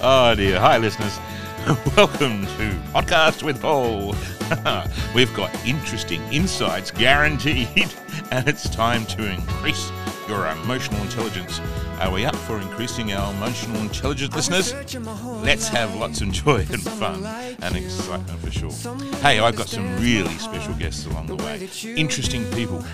Oh dear. Hi, listeners. Welcome to Podcast with Paul. We've got interesting insights guaranteed, and it's time to increase your emotional intelligence. Are we up for increasing our emotional intelligence, listeners? Let's have lots of joy and fun and excitement for sure. Hey, I've got some really special guests along the way. Interesting people,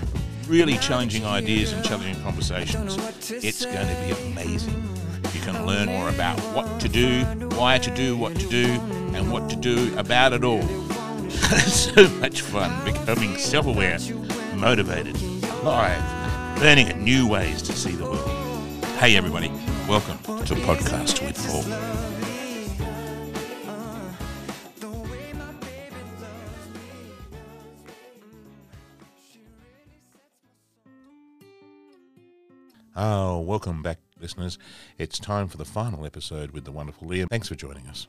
really challenging ideas and challenging conversations. It's going to be amazing. You can learn more about what to do, why to do what to do, and what to do about it all. so much fun becoming self aware, motivated, alive, learning new ways to see the world. Hey, everybody, welcome to Podcast with Paul. Oh, welcome back, listeners. It's time for the final episode with the wonderful Liam. Thanks for joining us.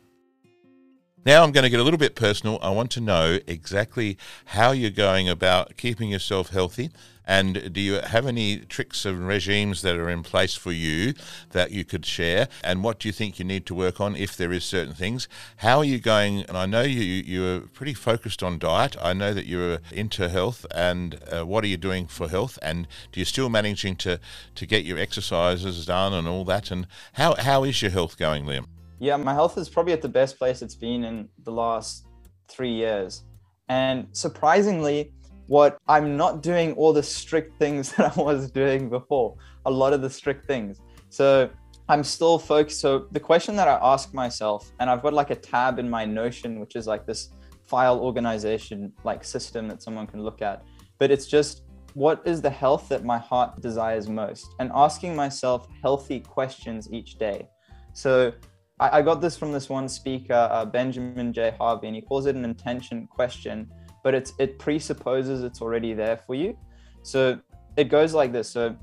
Now I'm going to get a little bit personal. I want to know exactly how you're going about keeping yourself healthy. And do you have any tricks and regimes that are in place for you that you could share? And what do you think you need to work on if there is certain things? How are you going? And I know you you're pretty focused on diet. I know that you're into health. And uh, what are you doing for health? And do you still managing to to get your exercises done and all that? And how how is your health going, Liam? Yeah, my health is probably at the best place it's been in the last three years. And surprisingly, what I'm not doing all the strict things that I was doing before, a lot of the strict things. So I'm still focused. So the question that I ask myself, and I've got like a tab in my Notion, which is like this file organization like system that someone can look at. But it's just what is the health that my heart desires most? And asking myself healthy questions each day. So I, I got this from this one speaker, uh, Benjamin J. Harvey, and he calls it an intention question, but it's it presupposes it's already there for you. So it goes like this. So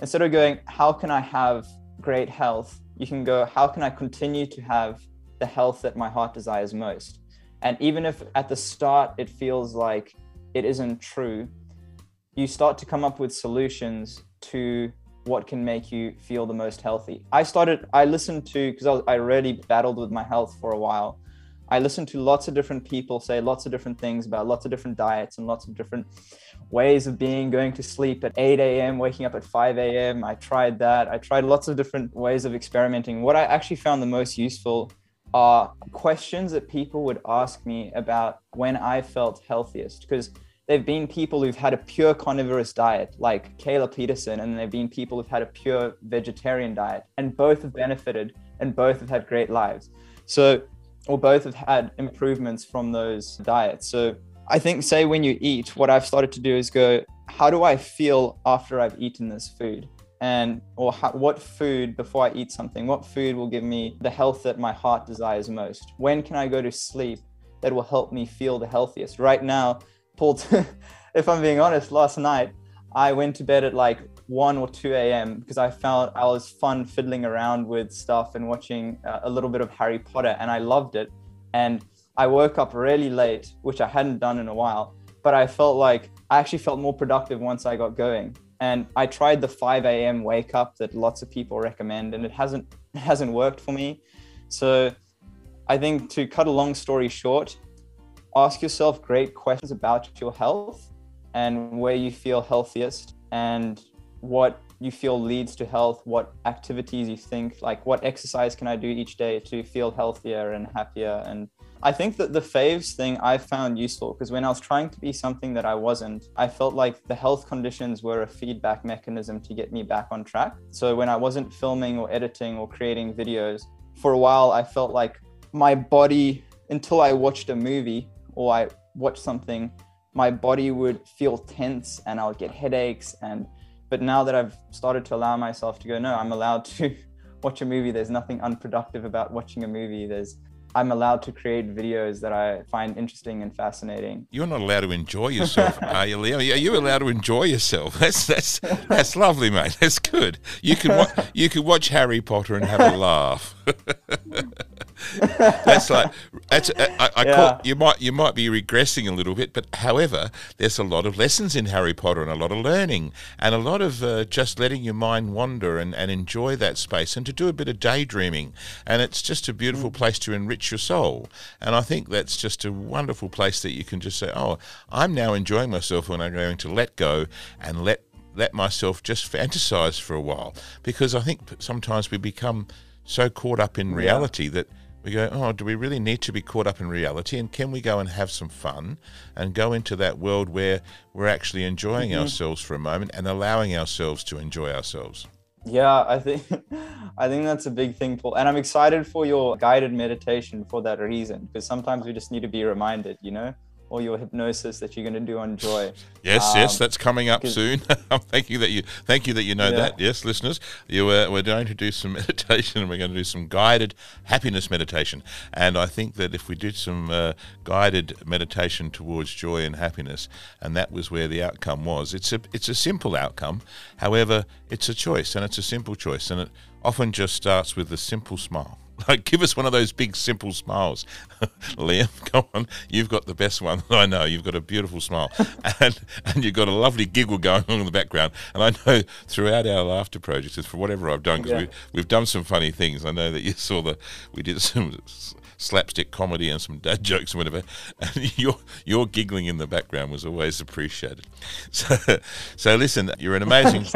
instead of going, how can I have great health? You can go, how can I continue to have the health that my heart desires most? And even if at the start it feels like it isn't true, you start to come up with solutions to what can make you feel the most healthy. I started, I listened to, because I, I really battled with my health for a while. I listened to lots of different people say lots of different things about lots of different diets and lots of different ways of being, going to sleep at 8 a.m., waking up at 5 a.m. I tried that. I tried lots of different ways of experimenting. What I actually found the most useful are questions that people would ask me about when I felt healthiest. Because there've been people who've had a pure carnivorous diet, like Kayla Peterson, and there've been people who've had a pure vegetarian diet, and both have benefited and both have had great lives. So, or both have had improvements from those diets. So, I think, say, when you eat, what I've started to do is go, how do I feel after I've eaten this food? And, or how, what food before I eat something, what food will give me the health that my heart desires most? When can I go to sleep that will help me feel the healthiest? Right now, if I'm being honest, last night I went to bed at like 1 or 2 a.m. because I found I was fun fiddling around with stuff and watching uh, a little bit of Harry Potter and I loved it. And I woke up really late, which I hadn't done in a while, but I felt like I actually felt more productive once I got going. And I tried the 5 a.m. wake up that lots of people recommend, and it hasn't it hasn't worked for me. So I think to cut a long story short, ask yourself great questions about your health and where you feel healthiest and what you feel leads to health, what activities you think, like what exercise can I do each day to feel healthier and happier. And I think that the faves thing I found useful because when I was trying to be something that I wasn't, I felt like the health conditions were a feedback mechanism to get me back on track. So when I wasn't filming or editing or creating videos, for a while I felt like my body, until I watched a movie, or I watch something, my body would feel tense and I would get headaches. And but now that I've started to allow myself to go, no, I'm allowed to watch a movie. There's nothing unproductive about watching a movie. There's I'm allowed to create videos that I find interesting and fascinating. You're not allowed to enjoy yourself, are you, Leo? Are you allowed to enjoy yourself? That's that's that's lovely, mate. That's good. You can wa- you can watch Harry Potter and have a laugh. that's like that's I, I yeah. call, you might you might be regressing a little bit, but however, there's a lot of lessons in Harry Potter and a lot of learning and a lot of uh, just letting your mind wander and, and enjoy that space and to do a bit of daydreaming. And it's just a beautiful mm. place to enrich your soul. And I think that's just a wonderful place that you can just say, oh, I'm now enjoying myself when I'm going to let go and let let myself just fantasize for a while because I think sometimes we become so caught up in reality yeah. that we go, oh, do we really need to be caught up in reality? And can we go and have some fun and go into that world where we're actually enjoying mm-hmm. ourselves for a moment and allowing ourselves to enjoy ourselves? Yeah, I think I think that's a big thing, Paul. And I'm excited for your guided meditation for that reason, because sometimes we just need to be reminded, you know or your hypnosis that you're going to do on joy. Yes, um, yes, that's coming up soon. thank you that you thank you that you know yeah. that. Yes, listeners, you uh, we're going to do some meditation and we're going to do some guided happiness meditation. And I think that if we did some uh, guided meditation towards joy and happiness, and that was where the outcome was. It's a it's a simple outcome. However, it's a choice and it's a simple choice, and it often just starts with a simple smile. Like, give us one of those big, simple smiles. Liam, come on. You've got the best one that I know. You've got a beautiful smile. and and you've got a lovely giggle going on in the background. And I know throughout our laughter projects, for whatever I've done, because yeah. we, we've done some funny things. I know that you saw the, we did some slapstick comedy and some dad jokes and whatever, and your your giggling in the background was always appreciated. So, so listen, you're an amazing,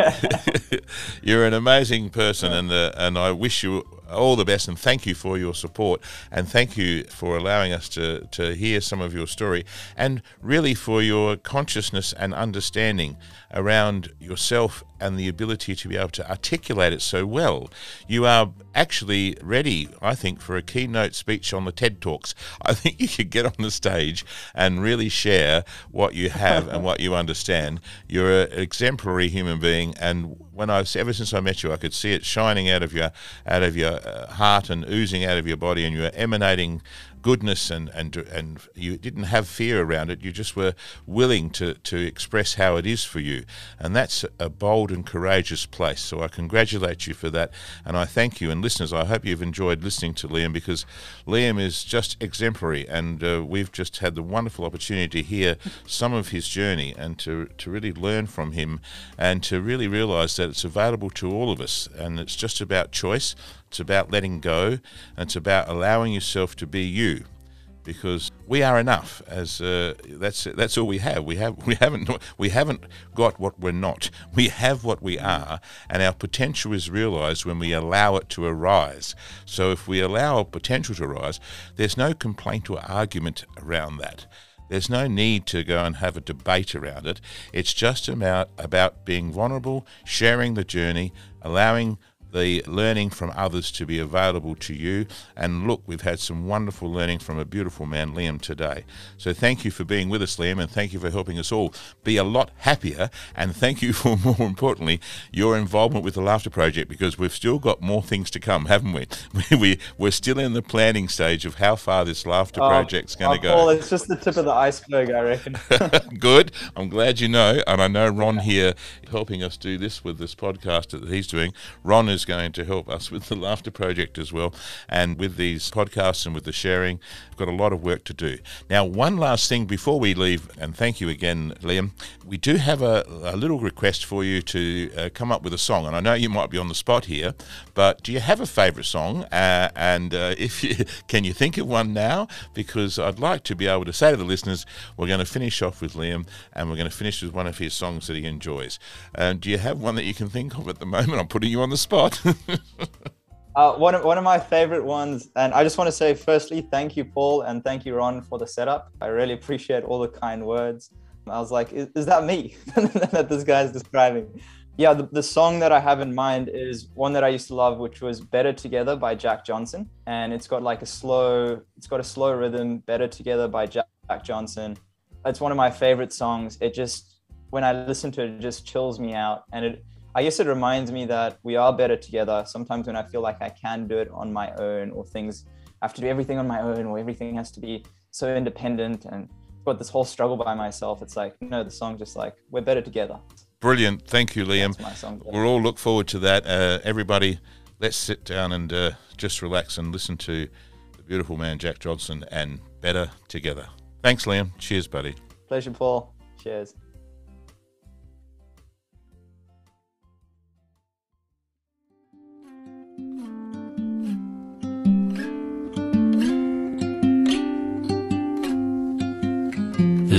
you're an amazing person, and uh, and I wish you all the best and thank you for your support and thank you for allowing us to, to hear some of your story and really for your consciousness and understanding around yourself and the ability to be able to articulate it so well. You are actually ready, I think, for a keynote speech on the TED Talks. I think you could get on the stage and really share what you have and what you understand. You're an exemplary human being, and when I ever since I met you, I could see it shining out of your out of your uh, heart and oozing out of your body, and you're emanating goodness and, and and you didn't have fear around it. You just were willing to, to express how it is for you. And that's a bold and courageous place. So I congratulate you for that. And I thank you. And listeners, I hope you've enjoyed listening to Liam because Liam is just exemplary. And uh, we've just had the wonderful opportunity to hear some of his journey and to, to really learn from him and to really realize that it's available to all of us. And it's just about choice. It's about letting go, and it's about allowing yourself to be you, because we are enough. As uh, that's that's all we have. We have we haven't we haven't got what we're not. We have what we are, and our potential is realised when we allow it to arise. So if we allow our potential to arise, there's no complaint or argument around that. There's no need to go and have a debate around it. It's just about about being vulnerable, sharing the journey, allowing the learning from others to be available to you. And look, we've had some wonderful learning from a beautiful man, Liam, today. So thank you for being with us, Liam, and thank you for helping us all be a lot happier. And thank you for, more importantly, your involvement with the Laughter Project because we've still got more things to come, haven't we? we, we we're still in the planning stage of how far this Laughter oh, Project's going to oh, go. Paul, it's just the tip of the iceberg, I reckon. Good. I'm glad you know. And I know Ron here helping us do this with this podcast that he's doing. Ron is going to help us with the Laughter Project as well. And with these podcasts and with the sharing, we've got a lot of work to do. Now, one last thing before we leave, and thank you again, Liam. We do have a, a little request for you to uh, come up with a song. And I know you might be on the spot here, but do you have a favourite song? Uh, and uh, if you, can you think of one now? Because I'd like to be able to say to the listeners, we're going to finish off with Liam and we're going to finish with one of his songs that he enjoys. Um, do you have one that you can think of at the moment? I'm putting you on the spot. uh, one, of, one of my favorite ones, and I just want to say, firstly, thank you, Paul, and thank you, Ron, for the setup. I really appreciate all the kind words. I was like, is, is that me that this guy's describing? Yeah, the, the song that I have in mind is one that I used to love, which was Better Together by Jack Johnson. And it's got like a slow, it's got a slow rhythm, Better Together by Jack, Jack Johnson. It's one of my favorite songs. It just, when I listen to it, it just chills me out. And it, I guess it reminds me that we are better together. Sometimes when I feel like I can do it on my own, or things I have to do everything on my own, or everything has to be so independent, and got this whole struggle by myself. It's like no, the song just like we're better together. Brilliant, thank you, Liam. We'll all look forward to that. Uh, everybody, let's sit down and uh, just relax and listen to the beautiful man Jack Johnson and Better Together. Thanks, Liam. Cheers, buddy. Pleasure, Paul. Cheers.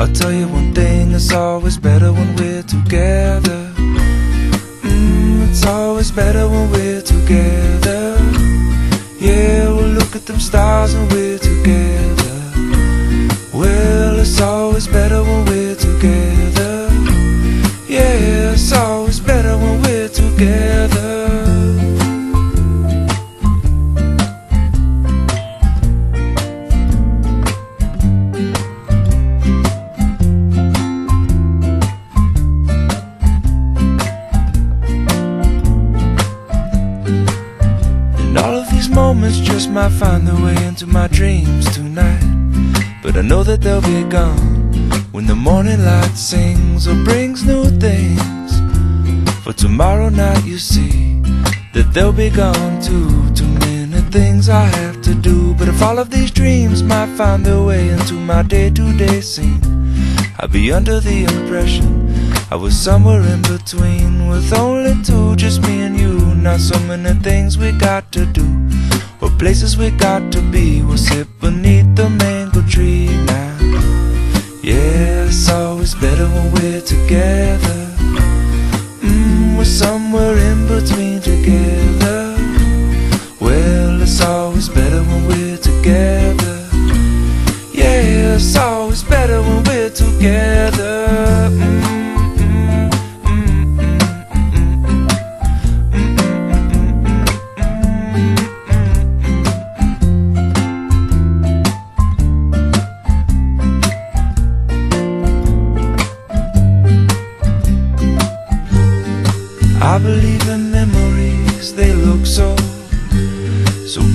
I'll tell you one thing, it's always better when we're together. Mm, it's always better when we're together. Yeah, we'll look at them stars when we're together. Well, it's always better when we're together. Yeah, it's always better when we're together. These moments just might find their way into my dreams tonight. But I know that they'll be gone when the morning light sings or brings new things. For tomorrow night, you see that they'll be gone too. Too many things I have to do. But if all of these dreams might find their way into my day to day scene, I'd be under the impression I was somewhere in between with only two, just me and you. Not so many things we got to do, or places we got to be. We'll sit beneath the mango tree now. Yeah, it's always better when we're together. Mm, we're somewhere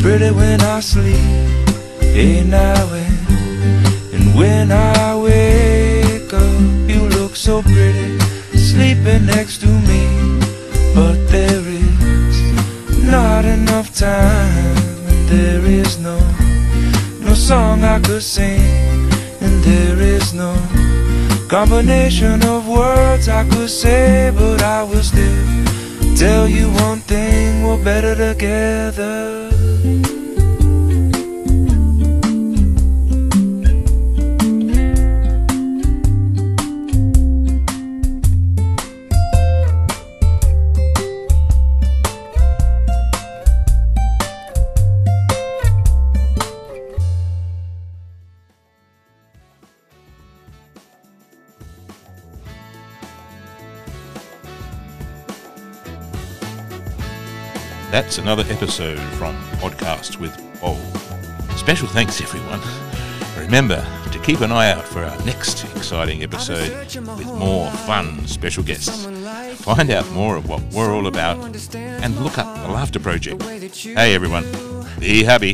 pretty when I sleep. Now and, and when I wake up, you look so pretty, sleeping next to me. But there is not enough time, and there is no, no song I could sing, and there is no combination of words I could say, but I will still tell you one thing: we're better together. Thank you. That's another episode from Podcast with Paul. Special thanks, everyone. Remember to keep an eye out for our next exciting episode with more fun special guests. Find out more of what we're all about and look up the Laughter Project. Hey, everyone, be happy.